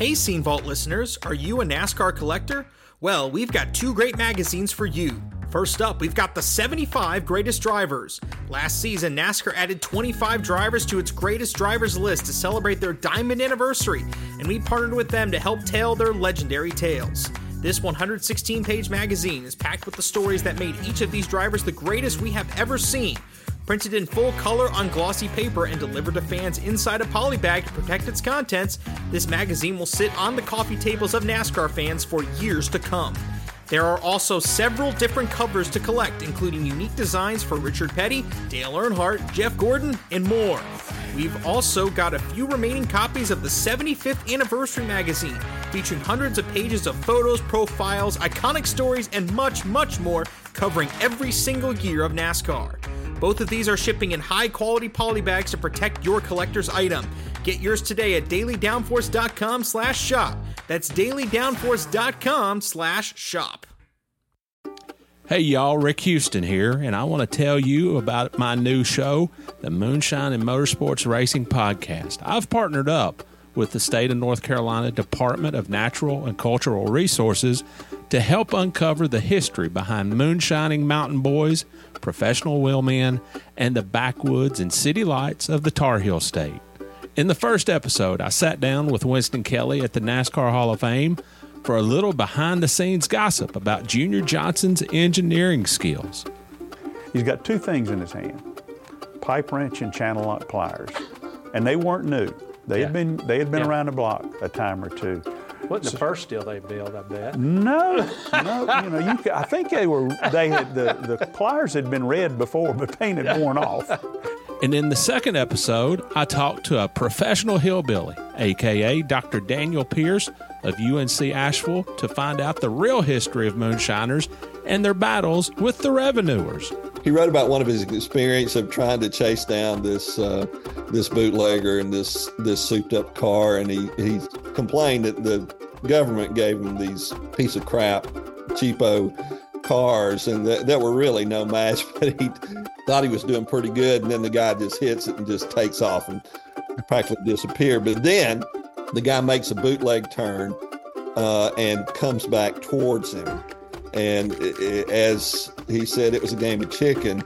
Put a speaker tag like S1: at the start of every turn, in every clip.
S1: Hey, Scene Vault listeners, are you a NASCAR collector? Well, we've got two great magazines for you. First up, we've got the 75 Greatest Drivers. Last season, NASCAR added 25 drivers to its greatest drivers list to celebrate their diamond anniversary, and we partnered with them to help tell their legendary tales. This 116 page magazine is packed with the stories that made each of these drivers the greatest we have ever seen. Printed in full color on glossy paper and delivered to fans inside a polybag to protect its contents, this magazine will sit on the coffee tables of NASCAR fans for years to come. There are also several different covers to collect, including unique designs for Richard Petty, Dale Earnhardt, Jeff Gordon, and more. We've also got a few remaining copies of the 75th Anniversary magazine, featuring hundreds of pages of photos, profiles, iconic stories, and much, much more, covering every single year of NASCAR. Both of these are shipping in high quality polybags to protect your collector's item. Get yours today at dailydownforce.com slash shop. That's dailydownforce.com slash shop.
S2: Hey y'all, Rick Houston here, and I want to tell you about my new show, the Moonshine and Motorsports Racing Podcast. I've partnered up with the state of North Carolina Department of Natural and Cultural Resources to help uncover the history behind moonshining mountain boys, professional wheelmen, and the backwoods and city lights of the Tar Heel State. In the first episode, I sat down with Winston Kelly at the NASCAR Hall of Fame for a little behind the scenes gossip about Junior Johnson's engineering skills.
S3: He's got two things in his hand pipe wrench and channel lock pliers. And they weren't new. They
S4: Yeah.
S3: had been they had been
S4: Yeah.
S3: around the block a time or two.
S4: Wasn't the first deal they built, I bet.
S3: No, no, you know, you, I think they were they had the, the pliers had been red before, but paint had worn off.
S2: And in the second episode, I talked to a professional hillbilly, aka Dr. Daniel Pierce of UNC Asheville, to find out the real history of moonshiners and their battles with the revenuers.
S5: He wrote about one of his experience of trying to chase down this uh, this bootlegger in this this souped up car, and he he complained that the government gave him these piece of crap, cheapo cars, and that, that were really no match. But he thought he was doing pretty good, and then the guy just hits it and just takes off and practically disappear. But then the guy makes a bootleg turn uh, and comes back towards him. And i- i- as he said, it was a game of chicken,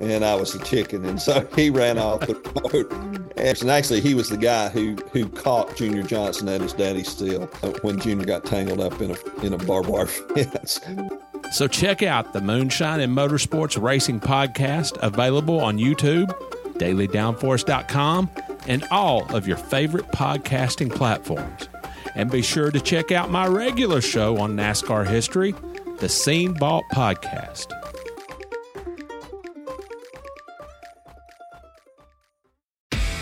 S5: and I was the chicken. And so he ran off the road. And actually, he was the guy who, who caught Junior Johnson at his daddy's uh, when Junior got tangled up in a, in a barbed wire fence.
S2: So check out the Moonshine and Motorsports Racing Podcast, available on YouTube, dailydownforce.com, and all of your favorite podcasting platforms. And be sure to check out my regular show on NASCAR history, the Scene Vault Podcast.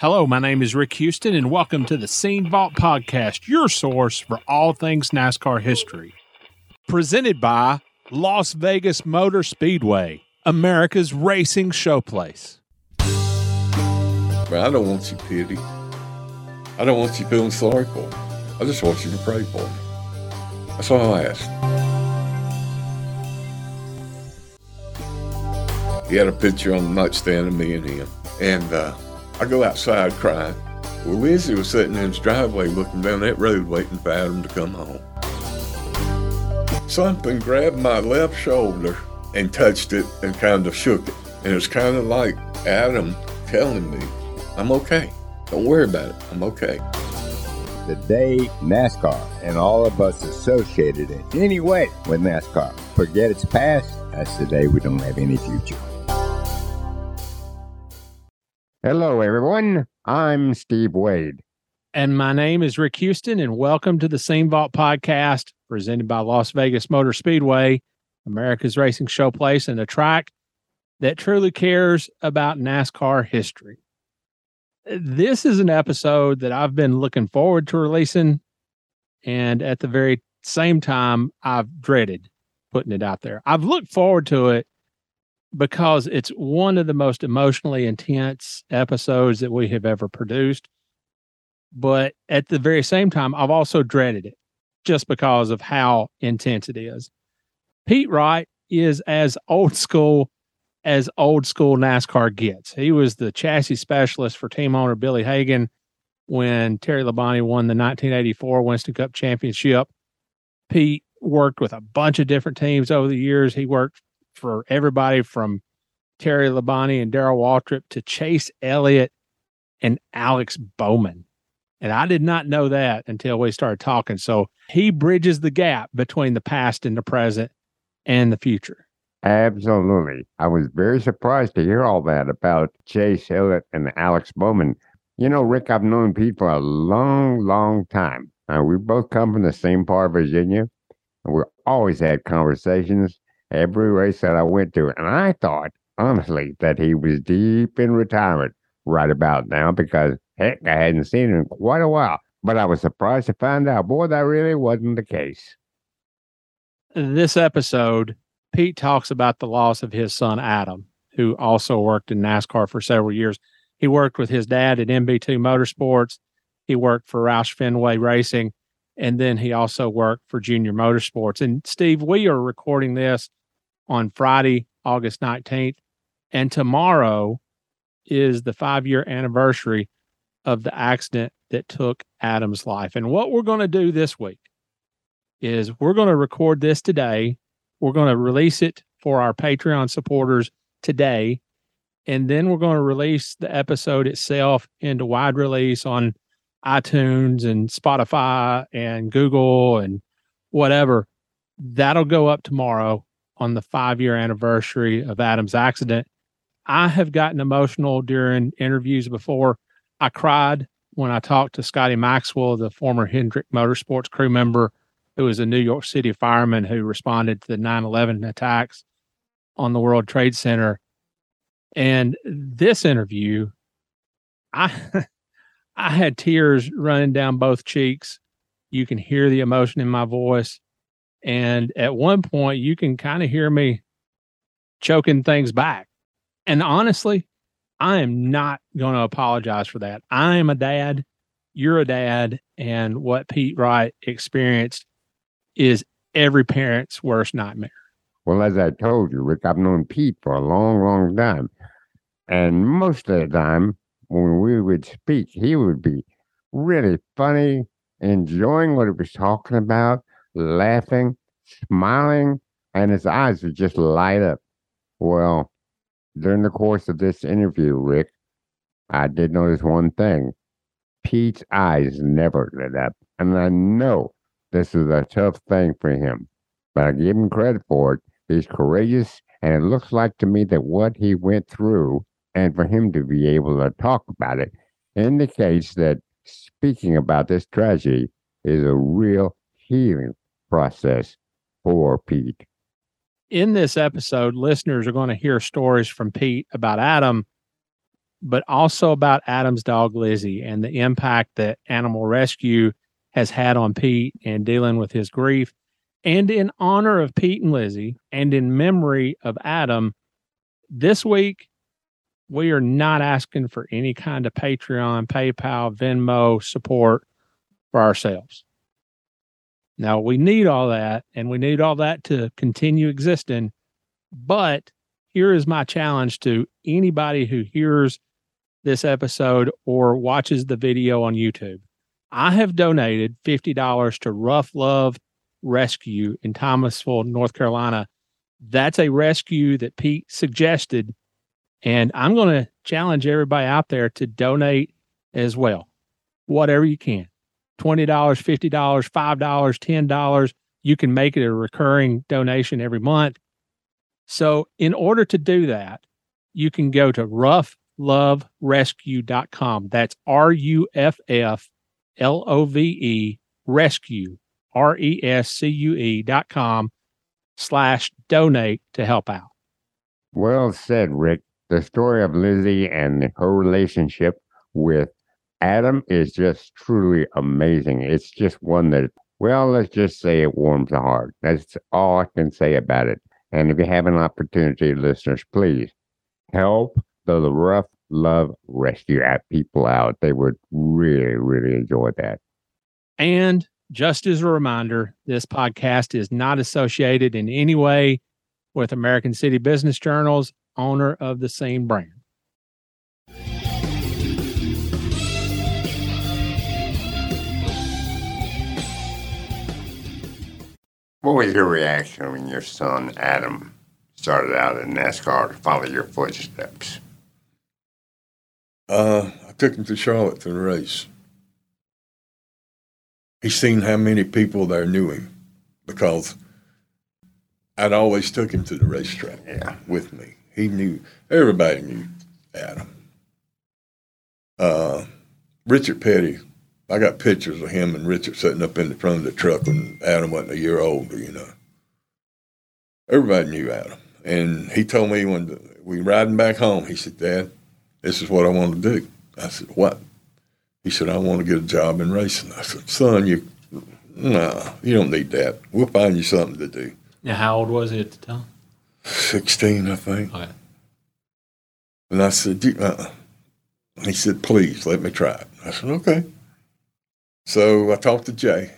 S2: Hello, my name is Rick Houston, and welcome to the Scene Vault Podcast, your source for all things NASCAR history. Presented by Las Vegas Motor Speedway, America's racing showplace.
S6: But I don't want you pity. I don't want you feeling sorry for me. I just want you to pray for me. That's all I ask. He had a picture on the nightstand of me and him. And uh, I go outside crying. Well, Lizzie was sitting in his driveway looking down that road waiting for Adam to come home. Something grabbed my left shoulder and touched it and kind of shook it. And it was kind of like Adam telling me, I'm okay. Don't worry about it. I'm okay.
S7: The day NASCAR and all of us associated in any way with NASCAR forget its past. That's the day we don't have any future. Hello, everyone. I'm Steve Wade.
S2: And my name is Rick Houston, and welcome to the Scene Vault podcast presented by Las Vegas Motor Speedway, America's racing showplace, and a track that truly cares about NASCAR history. This is an episode that I've been looking forward to releasing, and at the very same time, I've dreaded putting it out there. I've looked forward to it because it's one of the most emotionally intense episodes that we have ever produced but at the very same time, I've also dreaded it just because of how intense it is. Pete Wright is as old school as old school NASCAR gets. He was the chassis specialist for team owner Billy Hagan when Terry Labonte won the 1984 Winston Cup championship. Pete worked with a bunch of different teams over the years. He worked for everybody from Terry Labonte and Darrell Waltrip to Chase Elliott and Alex Bowman. And I did not know that until we started talking. So he bridges the gap between the past and the present and the future.
S7: Absolutely. I was very surprised to hear all that about Chase Elliott and Alex Bowman. You know, Rick, I've known Pete for a long, long time. Uh, we both come from the same part of Virginia, and we always had conversations every race that I went to. And I thought, honestly, that he was deep in retirement right about now because Heck, I hadn't seen him in quite a while, but I was surprised to find out, boy, that really wasn't the case.
S2: This episode, Pete talks about the loss of his son, Adam, who also worked in NASCAR for several years. He worked with his dad at MB2 Motorsports. He worked for Roush Fenway Racing, and then he also worked for Junior Motorsports. And Steve, we are recording this on Friday, August 19th, and tomorrow is the five year anniversary of the accident that took Adam's life. And what we're going to do this week is we're going to record this today. We're going to release it for our Patreon supporters today. And then we're going to release the episode itself into wide release on iTunes and Spotify and Google and whatever. That'll go up tomorrow on the five year anniversary of Adam's accident. I have gotten emotional during interviews before I cried when I talked to Scotty Maxwell, the former Hendrick Motorsports crew member, who was a New York City fireman who responded to the 9 11 attacks on the World Trade Center. And this interview, I I had tears running down both cheeks. You can hear the emotion in my voice. And at one point, you can kind of hear me choking things back. And honestly, I am not going to apologize for that. I am a dad. You're a dad. And what Pete Wright experienced is every parent's worst nightmare.
S7: Well, as I told you, Rick, I've known Pete for a long, long time. And most of the time, when we would speak, he would be really funny, enjoying what he was talking about, laughing, smiling, and his eyes would just light up. Well, during the course of this interview, Rick, I did notice one thing. Pete's eyes never lit up. And I know this is a tough thing for him, but I give him credit for it. He's courageous, and it looks like to me that what he went through, and for him to be able to talk about it, indicates that speaking about this tragedy is a real healing process for Pete
S2: in this episode, listeners are going to hear stories from Pete about Adam, but also about Adam's dog, Lizzie, and the impact that animal rescue has had on Pete and dealing with his grief. And in honor of Pete and Lizzie and in memory of Adam, this week, we are not asking for any kind of Patreon, PayPal, Venmo support for ourselves. Now we need all that and we need all that to continue existing. But here is my challenge to anybody who hears this episode or watches the video on YouTube. I have donated $50 to Ruff Love Rescue in Thomasville, North Carolina. That's a rescue that Pete suggested. And I'm going to challenge everybody out there to donate as well, whatever you can. $20, $50, $5, $10. You can make it a recurring donation every month. So, in order to do that, you can go to ruffloverescue.com. That's R U F F L O V E rescue, R E S C U E dot com slash donate to help out.
S7: Well said, Rick. The story of Lizzie and her relationship with Adam is just truly amazing. It's just one that, well, let's just say it warms the heart. That's all I can say about it. And if you have an opportunity, listeners, please help the Ruff Love Rescue people out. They would really, really enjoy that.
S2: And just as a reminder, this podcast is not associated in any way with American City Business Journal's owner of the Scene brand.
S7: What was your reaction when your son Adam started out in NASCAR to follow your footsteps?
S6: Uh, I took him to Charlotte to the race. He seen how many people there knew him because I'd always took him to the racetrack
S7: Yeah.
S6: with me. He knew everybody knew Adam. Uh, Richard Petty, I got pictures of him and Richard sitting up in the front of the truck when Adam wasn't a year older, you know. Everybody knew Adam. And he told me when we were riding back home, he said, Dad, this is what I want to do. I said, What? He said, I want to get a job in racing. I said, Son, you no, you don't need that. We'll find you something to do.
S4: Now, how old was he at the time?
S6: 16, I think.
S4: Okay.
S6: And I said, uh-uh. He said, please let me try it. I said, okay. So I talked to Jay.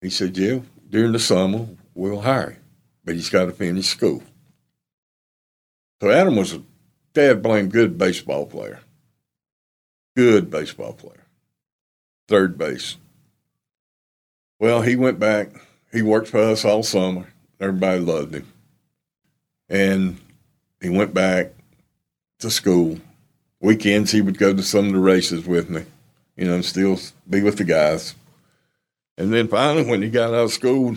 S6: He said, yeah, during the summer, we'll hire him, but he's got to finish school. So Adam was a dad blame good baseball player. Good baseball player. Third base. Well, he went back. He worked for us all summer. Everybody loved him. And he went back to school. Weekends he would go to some of the races with me, you know, still be with the guys. And then finally, when he got out of school,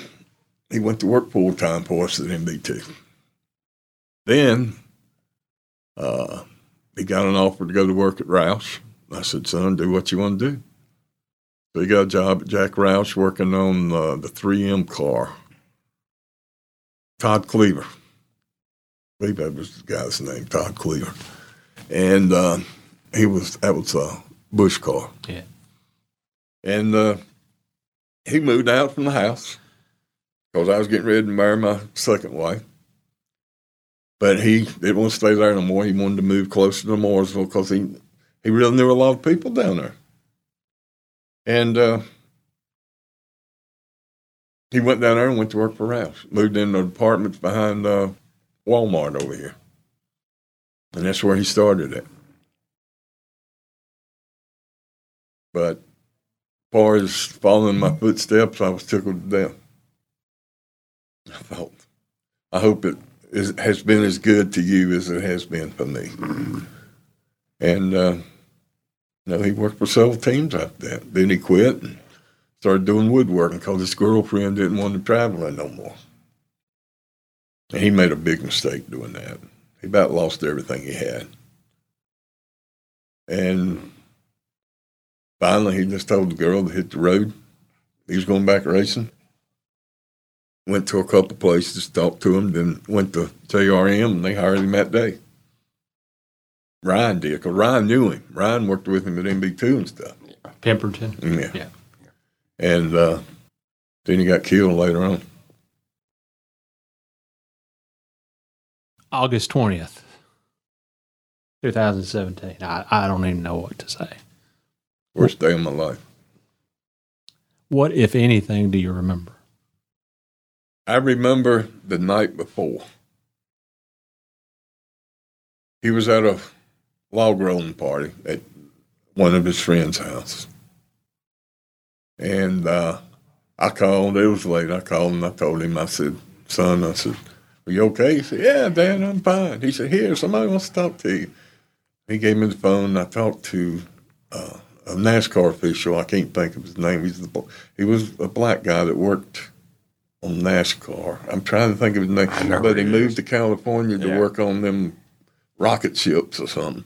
S6: he went to work full time for us at MB2. Then uh, he got an offer to go to work at Roush. I said, son, do what you want to do. So he got a job at Jack Roush working on uh, the 3M car. Todd Cleaver. I believe that was the guy's name, Todd Cleaver. And uh, he was, that was a Busch car.
S4: Yeah.
S6: And uh, he moved out from the house because I was getting ready to marry my second wife. But he didn't want to stay there no more. He wanted to move closer to Mooresville because he, he really knew a lot of people down there. And uh, he went down there and went to work for Roush. Moved in the apartments behind uh, Walmart over here. And that's where he started at. But as far as following my footsteps, I was tickled to death. I thought, I hope it is, has been as good to you as it has been for me. And, uh, you know, he worked for several teams after that. Then he quit and started doing woodworking because his girlfriend didn't want him traveling no more. And he made a big mistake doing that. He about lost everything he had. And finally, he just told the girl to hit the road. He was going back racing. Went to a couple places, talked to him, then went to JRM, and they hired him that day. Ryan did, because Ryan knew him. Ryan worked with him at MB2 and stuff.
S4: Pemberton.
S6: Yeah.
S4: Yeah.
S6: And uh, then he got killed later on.
S2: August 20th, 2017. I, I don't even know what to say.
S6: Worst day of my life.
S2: What, if anything, do you remember?
S6: I remember the night before. He was at a log rolling party at one of his friends' house. And uh, I called, it was late. I called and I told him, I said, son, I said, are you okay? He said, yeah, Dad, I'm fine. He said, here, somebody wants to talk to you. He gave me the phone and I talked to uh, a NASCAR official. I can't think of his name. He's the he was a black guy that worked on NASCAR. I'm trying to think of his name, but he moved to California to
S2: Yeah.
S6: work on them rocket ships or something.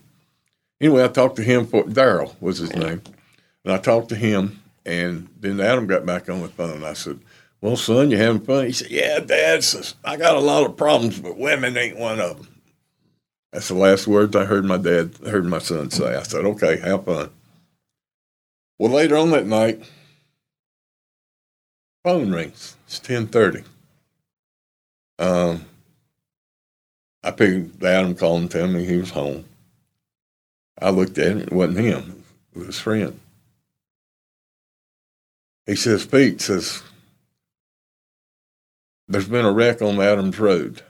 S6: Anyway, I talked to him for Daryl was his name, and I talked to him, and then Adam got back on the phone. I said, "Well, son, you having fun?" He said, "Yeah, Dad. I got a lot of problems, but women ain't one of them." That's the last words I heard my dad, heard my son say. I said, "Okay, have fun." Well, later on that night, phone rings. It's ten thirty. Um, I figured Adam called and tell me he was home. I looked at him. It wasn't him. It was his friend. He says, "Pete says there's been a wreck on Adams Road.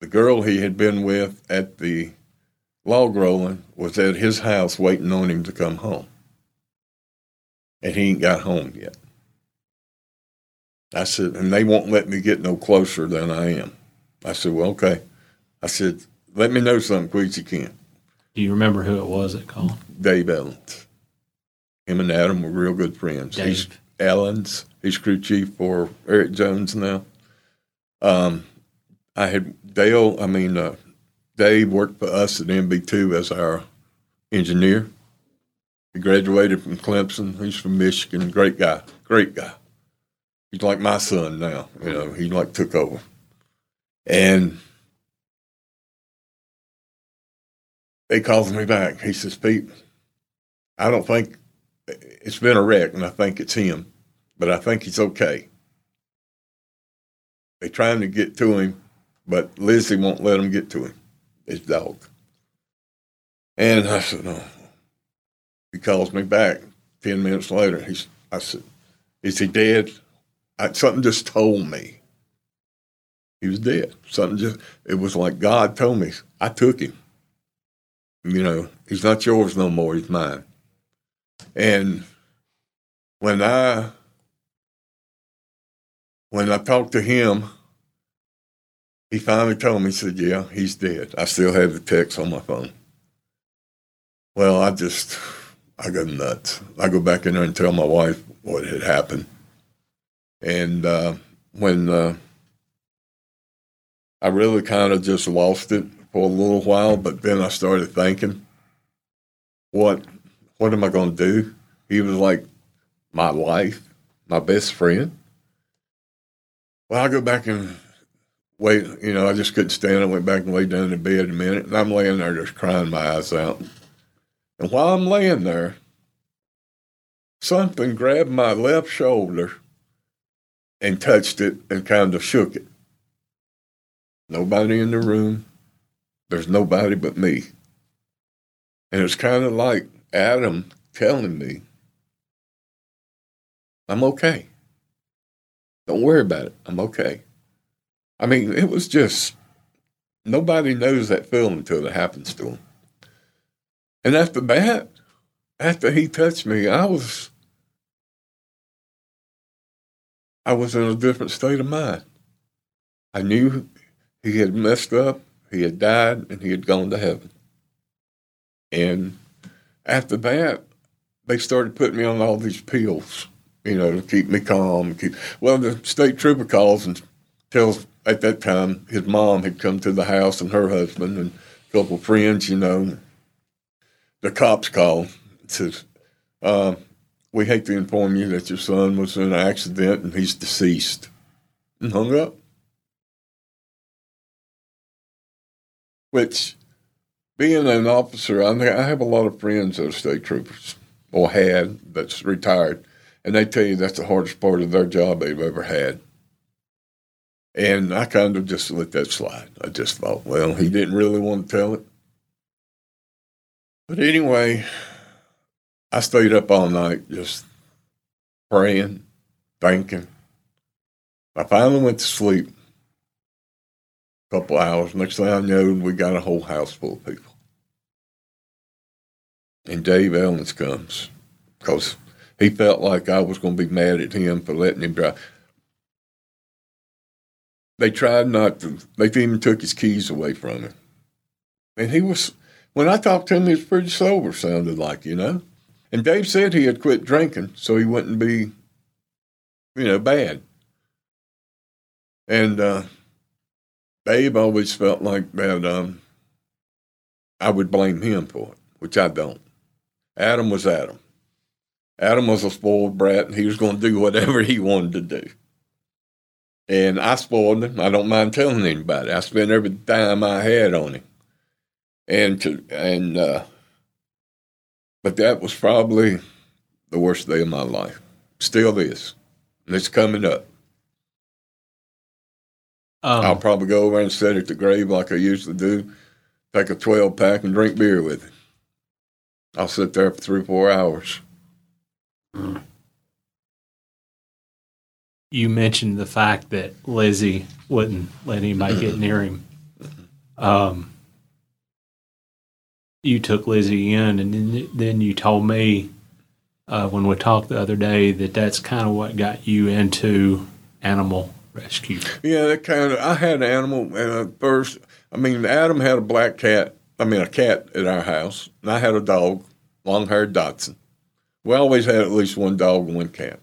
S6: The girl he had been with at the log rolling was at his house waiting on him to come home. And he ain't got home yet. I said, and they won't let me get no closer than I am. I said, well, okay. I said, let me know something quick as you can.
S4: Do you remember who it was that called?
S6: Dave Elenz. Him and Adam were real good friends. He's
S4: Dave.
S6: Elenz. He's crew chief for Erik Jones now. Um, I had Dale, I mean, uh, Dave worked for us at MB2 as our engineer. He graduated from Clemson. He's from Michigan. Great guy. Great guy. He's like my son now. You know, he like took over. And he calls me back. He says, Pete, I don't think it's been a wreck, and I think it's him, but I think he's okay. They're trying to get to him, but Lizzie won't let them get to him, his dog. And I said, no. He calls me back 10 minutes later. He's, I said, is he dead? I, something just told me he was dead. Something just, it was like God told me. I took him. You know, he's not yours no more, he's mine. And when I when I talked to him, he finally told me, he said, Yeah, he's dead. I still have the text on my phone. Well, I just I go nuts. I go back in there and tell my wife what had happened. And uh, when uh, I really kind of just lost it for a little while, but then I started thinking, what what am I going to do? He was like my life, my best friend. Well, I go back and wait. You know, I just couldn't stand it. I went back and laid down in bed a minute, and I'm laying there just crying my eyes out. And while I'm laying there, something grabbed my left shoulder and touched it and kind of shook it. Nobody in the room. There's nobody but me. And it's kind of like Adam telling me, I'm okay. Don't worry about it. I'm okay. I mean, it was just, nobody knows that feeling until it happens to them. And after that, after he touched me, I was, I was in a different state of mind. I knew he had messed up, he had died, and he had gone to heaven. And after that, they started putting me on all these pills, you know, to keep me calm. Keep, well, the state trooper calls and tells at that time his mom had come to the house and her husband and a couple of friends, you know. The cops call and says, uh, "We hate to inform you that your son was in an accident and he's deceased," and hung up. Which being an officer, I have a lot of friends that are state troopers or had that's retired, and they tell you that's the hardest part of their job they've ever had. And I kind of just let that slide. I just thought, well, he didn't really want to tell it. But anyway, I stayed up all night just praying, thinking. I finally went to sleep a couple hours. Next thing I know, we got a whole house full of people. And Dave Elenz comes because he felt like I was going to be mad at him for letting him drive. They tried not to, they even took his keys away from him. And he was, when I talked to him, he was pretty sober, sounded like, you know. And Dave said he had quit drinking so he wouldn't be, you know, bad. And uh, Dave always felt like that um, I would blame him for it, which I don't. Adam was Adam. Adam was a spoiled brat, and he was going to do whatever he wanted to do. And I spoiled him. I don't mind telling anybody. I spent every dime I had on him. And to and uh, but that was probably the worst day of my life. Still is. And it's coming up.
S4: Um,
S6: I'll probably go over and sit at the grave like I usually do, take a 12 pack and drink beer with it. I'll sit there for three, four hours.
S4: You mentioned the fact that Lizzie wouldn't let anybody get near him. Um, you took Lizzie in, and then, then you told me uh, when we talked the other day that that's kind of what got you into animal rescue.
S6: Yeah, that kind of. I had an animal, at first, I mean, Adam had a black cat. I mean, a cat at our house, and I had a dog, long-haired Dotson. We always had at least one dog and one cat.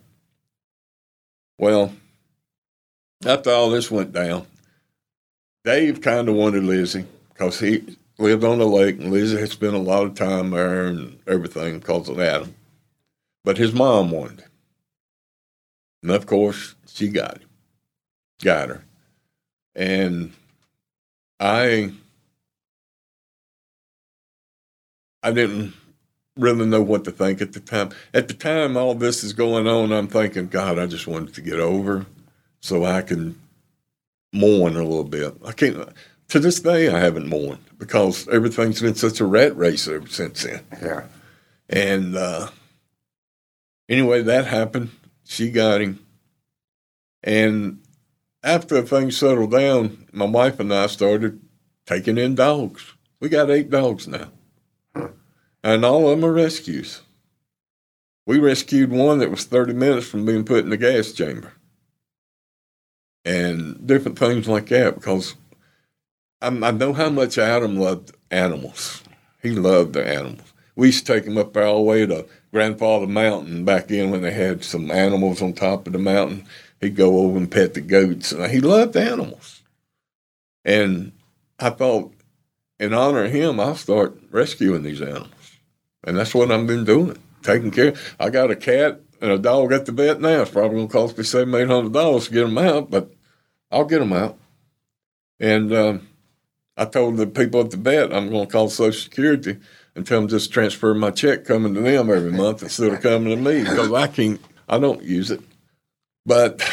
S6: Well, after all this went down, Dave kind of wanted Lizzie because he lived on the lake, and Lizzie had spent a lot of time there and everything because of Adam. But his mom wanted him. And of course, she got him got her. And I I didn't really know what to think at the time. At the time all this is going on, I'm thinking, God, I just wanted to get over so I can mourn a little bit. I can't to this day I haven't mourned because everything's been such a rat race ever since then.
S7: Yeah.
S6: And uh, anyway, that happened. She got him. And after things settled down, my wife and I started taking in dogs. We got eight dogs now. And all of them are rescues. We rescued one that was 30 minutes from being put in the gas chamber. And different things like that because I, I know how much Adam loved animals. He loved the animals. We used to take him up all the way to Grandfather Mountain back in when they had some animals on top of the mountain. He'd go over and pet the goats. He loved animals. And I thought, in honor of him, I'll start rescuing these animals. And that's what I've been doing, taking care. I got a cat and a dog at the vet now. It's probably going to cost me seven, eight hundred dollars to get them out, but I'll get them out. And um, I told the people at the vet I'm going to call Social Security and tell them just transfer my check coming to them every month instead of coming to me because I can't. I don't use it. But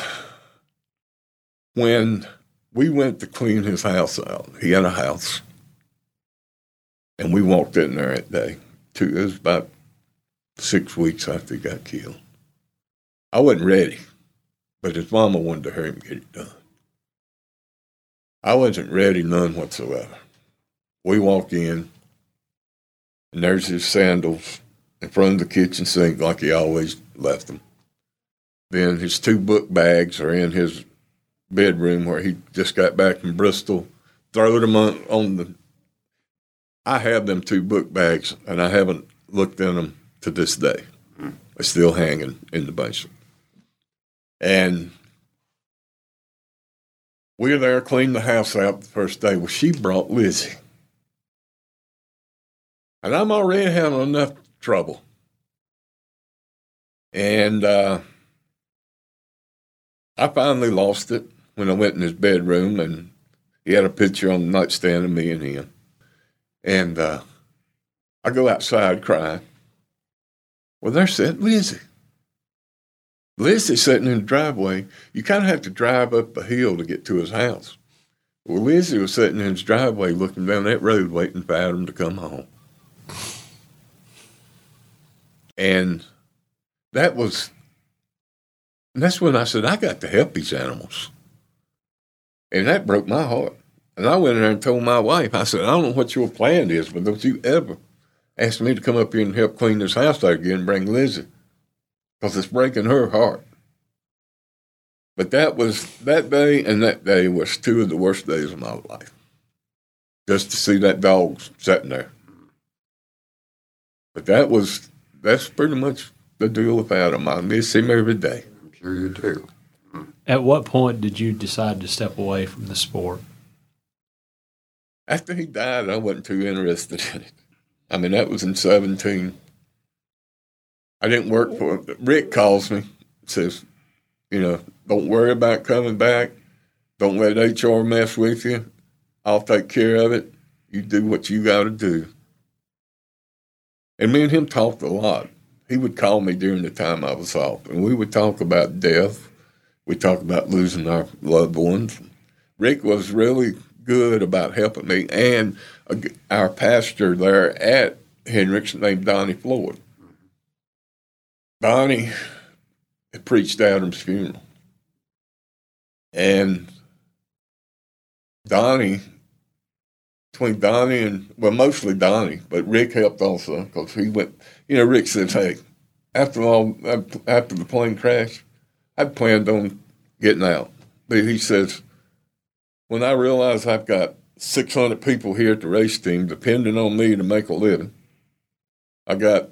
S6: when we went to clean his house out, he had a house, and we walked in there that day. Two, it was about six weeks after he got killed. I wasn't ready, but his mama wanted to hurry him get it done. I wasn't ready none whatsoever. We walk in, and there's his sandals in front of the kitchen sink like he always left them. Then his two book bags are in his bedroom where he just got back from Bristol. Throw them on, on the. I have them two book bags, and I haven't looked in them to this day. They're still hanging in the basement. And we were there cleaning the house out the first day. Well, she brought Lizzie. And I'm already having enough trouble. And uh, I finally lost it when I went in his bedroom and he had a picture on the nightstand of me and him. And uh, I go outside crying. Well, there sat Lizzie. Lizzie's sitting in the driveway. You kind of have to drive up a hill to get to his house. Well, Lizzie was sitting in his driveway looking down that road waiting for Adam to come home. And that was, and that's when I said, I got to help these animals. And that broke my heart. And I went in there and told my wife, I said, I don't know what your plan is, but don't you ever ask me to come up here and help clean this house out again and bring Lizzie. Because it's breaking her heart. But that was, that day and that day was two of the worst days of my life. Just to see that dog sitting there. But that was that's pretty much the deal with Adam. I miss him every day.
S7: I'm sure you do.
S4: At what point did you decide to step away from the sport?
S6: After he died, I wasn't too interested in it. I mean, that was in 17. I didn't work for him. Rick calls me, says, you know, don't worry about coming back. Don't let HR mess with you. I'll take care of it. You do what you got to do. And me and him talked a lot. He would call me during the time I was off, and we would talk about death. We talk about losing our loved ones. Rick was really good about helping me, and our pastor there at Hendricks named Donnie Floyd. Donnie preached Adam's funeral, and Donnie between Donnie and well, mostly Donnie, but Rick helped also because he went. You know, Rick said, "Hey, after all, after the plane crash, I planned on getting out." But he says, "When I realize I've got 600 people here at the race team depending on me to make a living, I got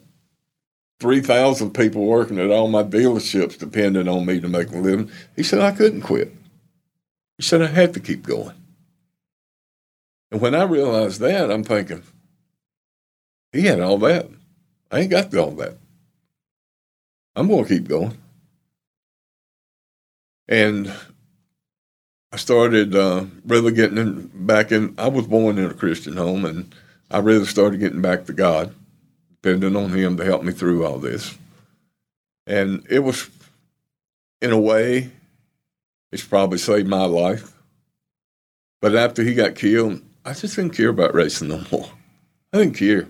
S6: 3,000 people working at all my dealerships depending on me to make a living." He said, "I couldn't quit." He said, "I had to keep going." And when I realized that, I'm thinking, he had all that. I ain't got all that. I'm going to keep going. And I started uh, really getting back in. I was born in a Christian home, and I really started getting back to God, depending on Him to help me through all this. And it was, in a way, it's probably saved my life. But after he got killed, I just didn't care about racing no more. I didn't care.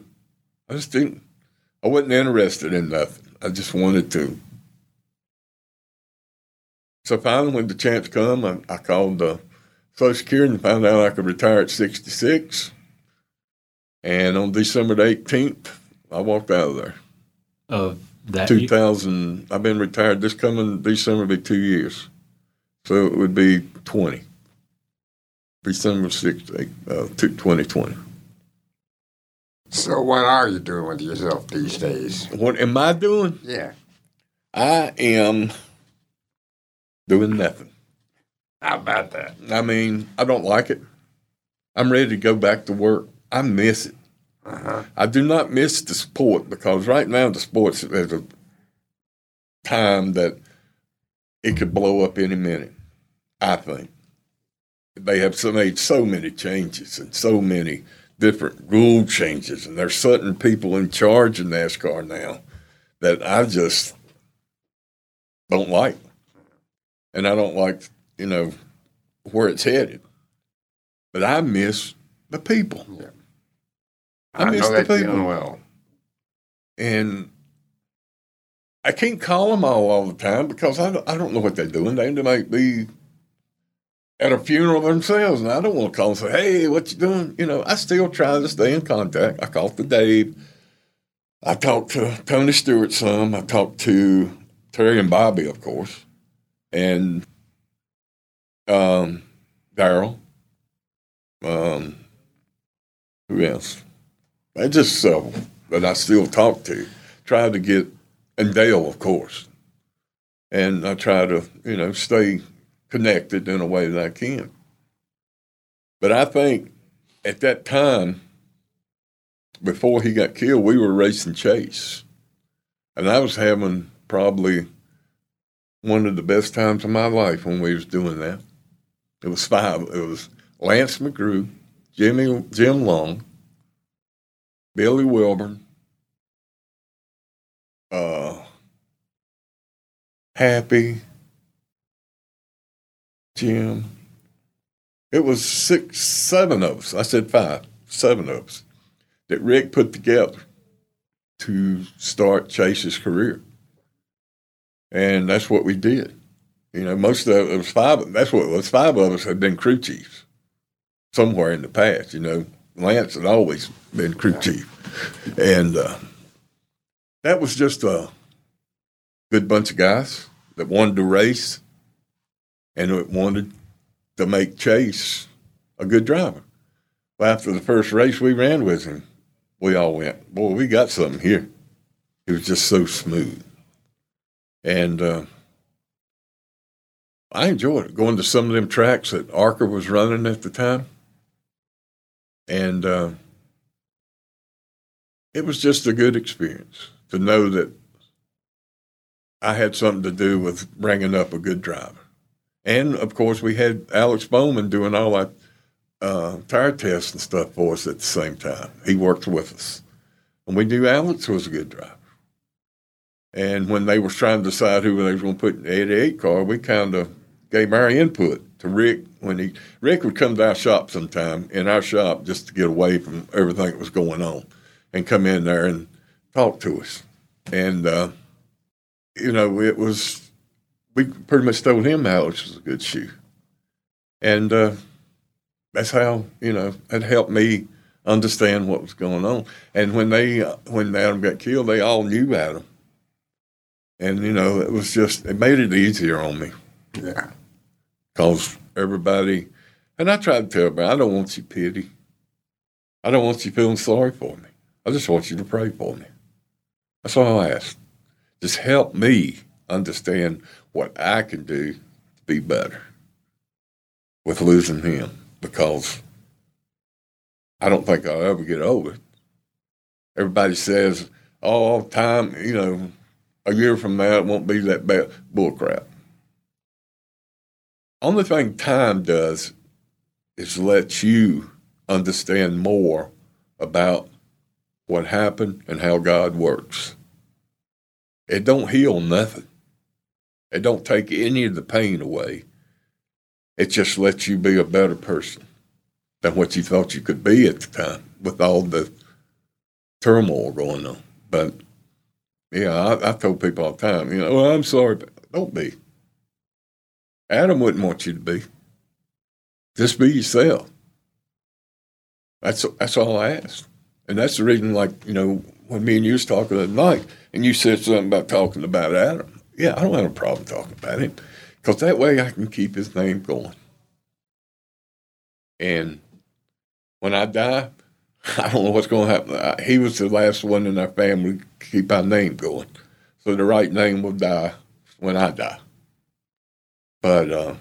S6: I just didn't. I wasn't interested in nothing. I just wanted to. So finally, when the chance come, I, I called the Social Security and found out I could retire at 66. And on December the 18th, I walked out of there.
S4: Of that
S6: 2000, I've been retired this coming December will be two years. So it would be 20. December 6th, uh, 2020.
S7: So, what are you doing with yourself these days?
S6: What am I doing?
S7: Yeah.
S6: I am doing nothing.
S7: How about that?
S6: I mean, I don't like it. I'm ready to go back to work. I miss it.
S7: Uh-huh.
S6: I do not miss the sport because right now the sport's at a time that it could blow up any minute. I think they have made so many changes and so many different rule changes, and there's certain people in charge of NASCAR now that I just don't like, and I don't like you know where it's headed. But I miss the people.
S7: Yeah.
S6: I,
S7: I
S6: miss the people,
S7: well.
S6: and I can't call them all all the time because I don't, I don't know what they're doing. They might be at a funeral themselves, and I don't want to call and say, "Hey, what you doing?" You know, I still try to stay in contact. I talked to Dave. I talked to Tony Stewart some. I talked to Terry and Bobby, of course, and um, Daryl. Um, who else? I just several that I still talk to. Try to get and Dale, of course, and I try to you know stay connected in a way that I can. But I think at that time, before he got killed, we were racing Chase. And I was having probably one of the best times of my life when we was doing that. It was five. It was Lance McGrew, Jimmy Jim Long, Billy Wilburn, uh, Happy, Jim. It was six, seven of us. I said five, seven of us that Rick put together to start Chase's career. And that's what we did. You know, most of it was five. That's what it was. Five of us had been crew chiefs somewhere in the past. You know, Lance had always been crew chief, and uh, that was just a good bunch of guys that wanted to race and that wanted to make Chase a good driver. Well, after the first race we ran with him, we all went, boy, we got something here. It was just so smooth. And uh, I enjoyed going to some of them tracks that ARCA was running at the time. And uh, it was just a good experience to know that I had something to do with bringing up a good driver. And of course, we had Alex Bowman doing all our uh, tire tests and stuff for us at the same time. He worked with us. And we knew Alex was a good driver. And when they were trying to decide who they was going to put in the 88 car, we kind of gave our input to Rick when he Rick would come to our shop sometime in our shop just to get away from everything that was going on and come in there and talk to us. And uh, you know, it was we pretty much told him Alex was a good shoe. And uh, that's how, you know, it helped me understand what was going on. And when they when Adam got killed, they all knew Adam. And you know, it was just it made it easier on me. Yeah. Cause everybody and I tried to tell everybody, I don't want you pity. I don't want you feeling sorry for me. I just want you to pray for me. That's all I ask. Just help me understand what I can do to be better with losing him because I don't think I'll ever get over it. Everybody says, oh, time, you know, a year from now, it won't be that bad. Bullcrap. Only thing time does is let you understand more about what happened and how God works. It don't heal nothing. It don't take any of the pain away. It just lets you be a better person than what you thought you could be at the time with all the turmoil going on. But yeah, I, I told people all the time, you know, well, I'm sorry, but don't be. Adam wouldn't want you to be. Just be yourself. That's that's all I ask, and that's the reason. Like you know, when me and you was talking at night, and you said something about talking about Adam. Yeah, I don't have a problem talking about him, because that way I can keep his name going. And when I die, I don't know what's going to happen. He was the last one in our family to keep our name going. So the Wright name will die when I die. But, uh,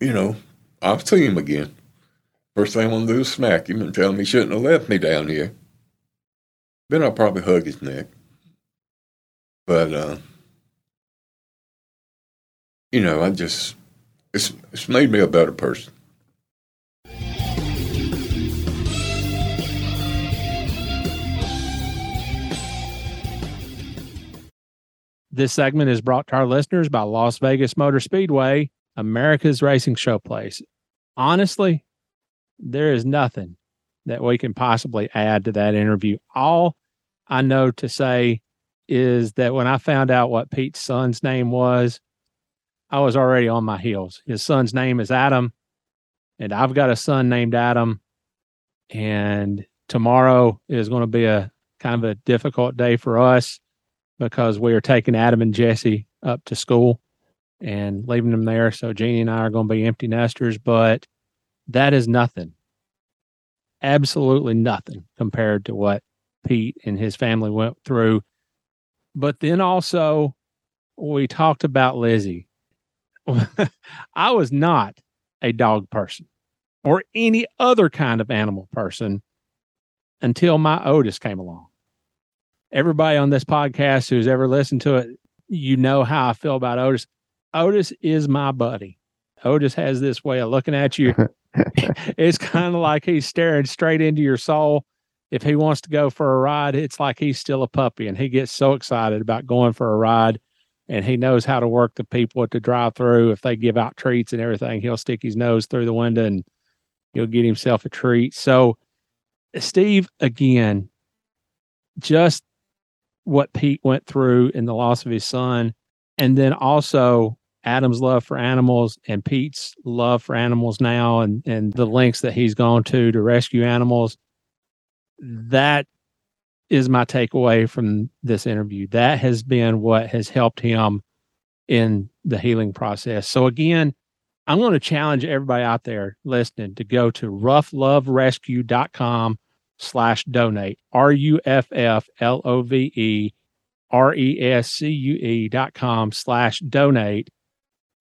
S6: you know, I'll see him again. First thing I'm going to do is smack him and tell him he shouldn't have left me down here. Then I'll probably hug his neck. But, uh, you know, I just, it's, it's made me a better person.
S2: This segment is brought to our listeners by Las Vegas Motor Speedway, America's racing showplace. Honestly, there is nothing that we can possibly add to that interview. All I know to say is that when I found out what Pete's son's name was, I was already on my heels. His son's name is Adam, and I've got a son named Adam. And tomorrow is going to be a kind of a difficult day for us because we are taking Adam and Jesse up to school and leaving them there. So Jeannie and I are going to be empty nesters, but that is nothing. Absolutely nothing compared to what Pete and his family went through. But then also, we talked about Lizzie. I was not a dog person or any other kind of animal person until my Otis came along everybody on this podcast who's ever listened to it, you know how I feel about Otis. Otis is my buddy. Otis has this way of looking at you. it's kind of like he's staring straight into your soul. If he wants to go for a ride, it's like he's still a puppy and he gets so excited about going for a ride and he knows how to work the people at the drive through. If they give out treats and everything, he'll stick his nose through the window and he'll get himself a treat. So, Steve, again, just what Pete went through in the loss of his son, and then also Adam's love for animals and Pete's love for animals now, and and the lengths that he's gone to to rescue animals. That is my takeaway from this interview. That has been what has helped him in the healing process. So again, I'm going to challenge everybody out there listening to go to ruffloverescue.com slash donate. R U F F L O V E R E S C U E dot com slash donate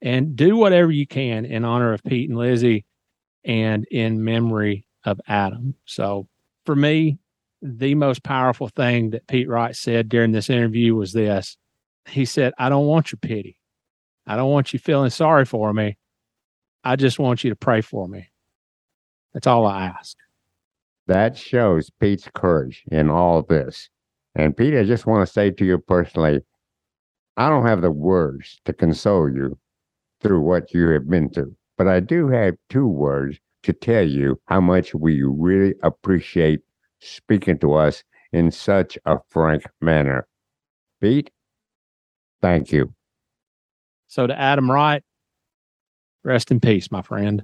S2: and do whatever you can in honor of Pete and Lizzie and in memory of Adam. So for me, the most powerful thing that Pete Wright said during this interview was this. He said, I don't want your pity. I don't want you feeling sorry for me. I just want you to pray for me. That's all I ask.
S7: That shows Pete's courage in all this. And Pete, I just want to say to you personally, I don't have the words to console you through what you have been through, but I do have two words to tell you how much we really appreciate speaking to us in such a frank manner. Pete, thank you.
S2: So to Adam Wright, rest in peace, my friend.